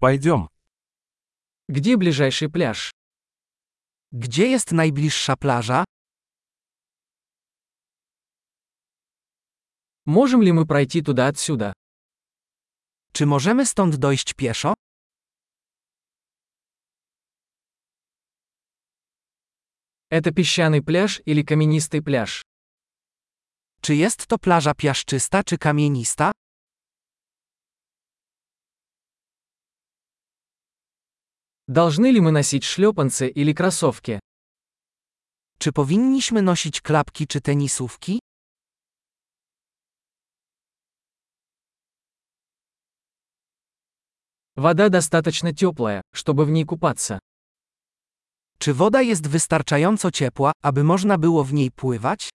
Пойдем. Где ближайший пляж? Gdzie jest najbliższa plaża? Можем ли мы пройти туда отсюда? Czy możemy stąd dojść pieszo? Это песчаный пляж или каменистый пляж? Czy jest to plaża piaszczysta czy kamienista? Должны ли мы носить шлепанцы или кроссовки? Czy powinniśmy nosić klapki czy tenisówki? Вода достаточно теплая, чтобы в ней купаться. Czy woda jest wystarczająco ciepła, aby można było w niej pływać?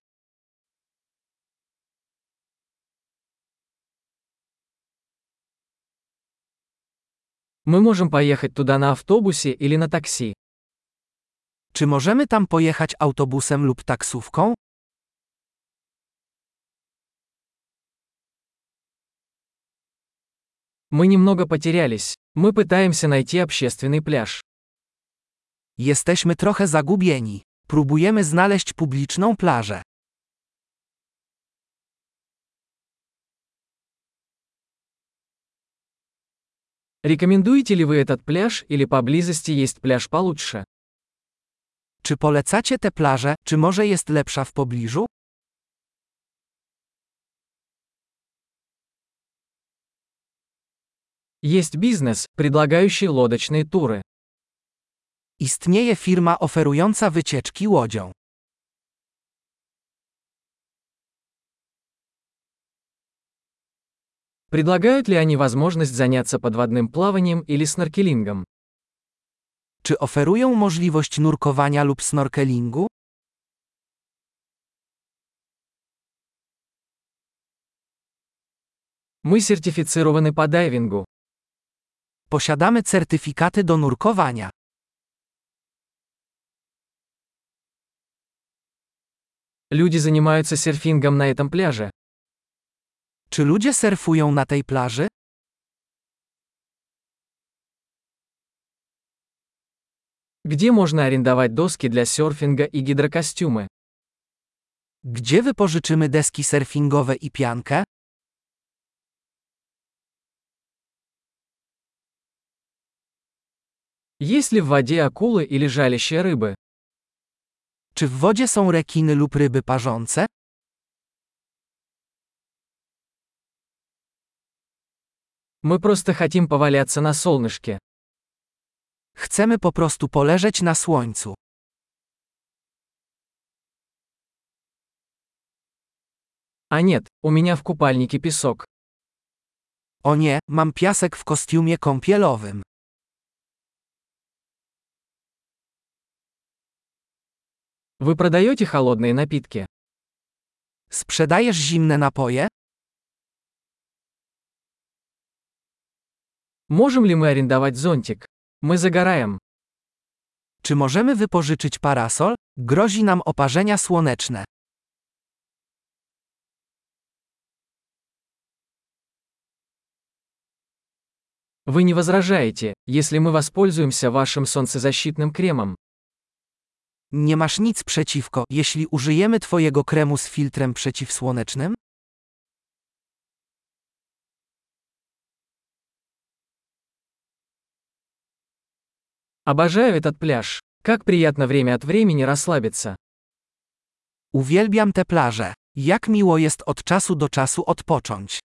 Мы можем поехать туда на автобусе или на такси. Czy możemy tam pojechać autobusem lub taksówką? Мы немного потерялись. Мы пытаемся найти общественный пляж. Jesteśmy trochę zagubieni. Próbujemy znaleźć publiczną plażę. Рекомендуете ли вы этот пляж или поблизости есть пляж получше? Czy polecacie tę plażę, czy może jest lepsza w pobliżu? Есть бизнес, предлагающий лодочные туры. Istnieje firma oferująca wycieczki łodzią. Предлагают ли они возможность заняться подводным плаванием или сноркелингом? Czy oferują możliwość nurkowania lub snorkelingu? Мы сертифицированы по дайвингу. Posiadamy certyfikaty do nurkowania. Люди занимаются серфингом на этом пляже. Czy ludzie surfują na tej plaży? Где можно арендовать доски для серфинга и гидрокостюмы? Gdzie wypożyczymy deski surfingowe i piankę? Есть ли в воде акулы или жалящие рыбы? Czy w wodzie są rekiny lub ryby parzące? Мы просто хотим поваляться на солнышке. Chcemy po prostu poleżeć na słońcu. А нет, у меня в купальнике песок. O nie, mam piasek w kostiumie kąpielowym. Вы продаете холодные напитки? Sprzedajesz zimne napoje? Можем ли мы арендовать зонтик? Мы загораем. Czy możemy wypożyczyć parasol? Grozi nam oparzenia słoneczne. Вы не возражаете, если мы воспользуемся вашим солнцезащитным кремом? Nie masz nic przeciwko, jeśli użyjemy Twojego kremu z filtrem przeciwsłonecznym? Обожаю этот пляж. Как приятно время от времени расслабиться. Uwielbiam te plaże. Jak miło jest od czasu do czasu odpocząć.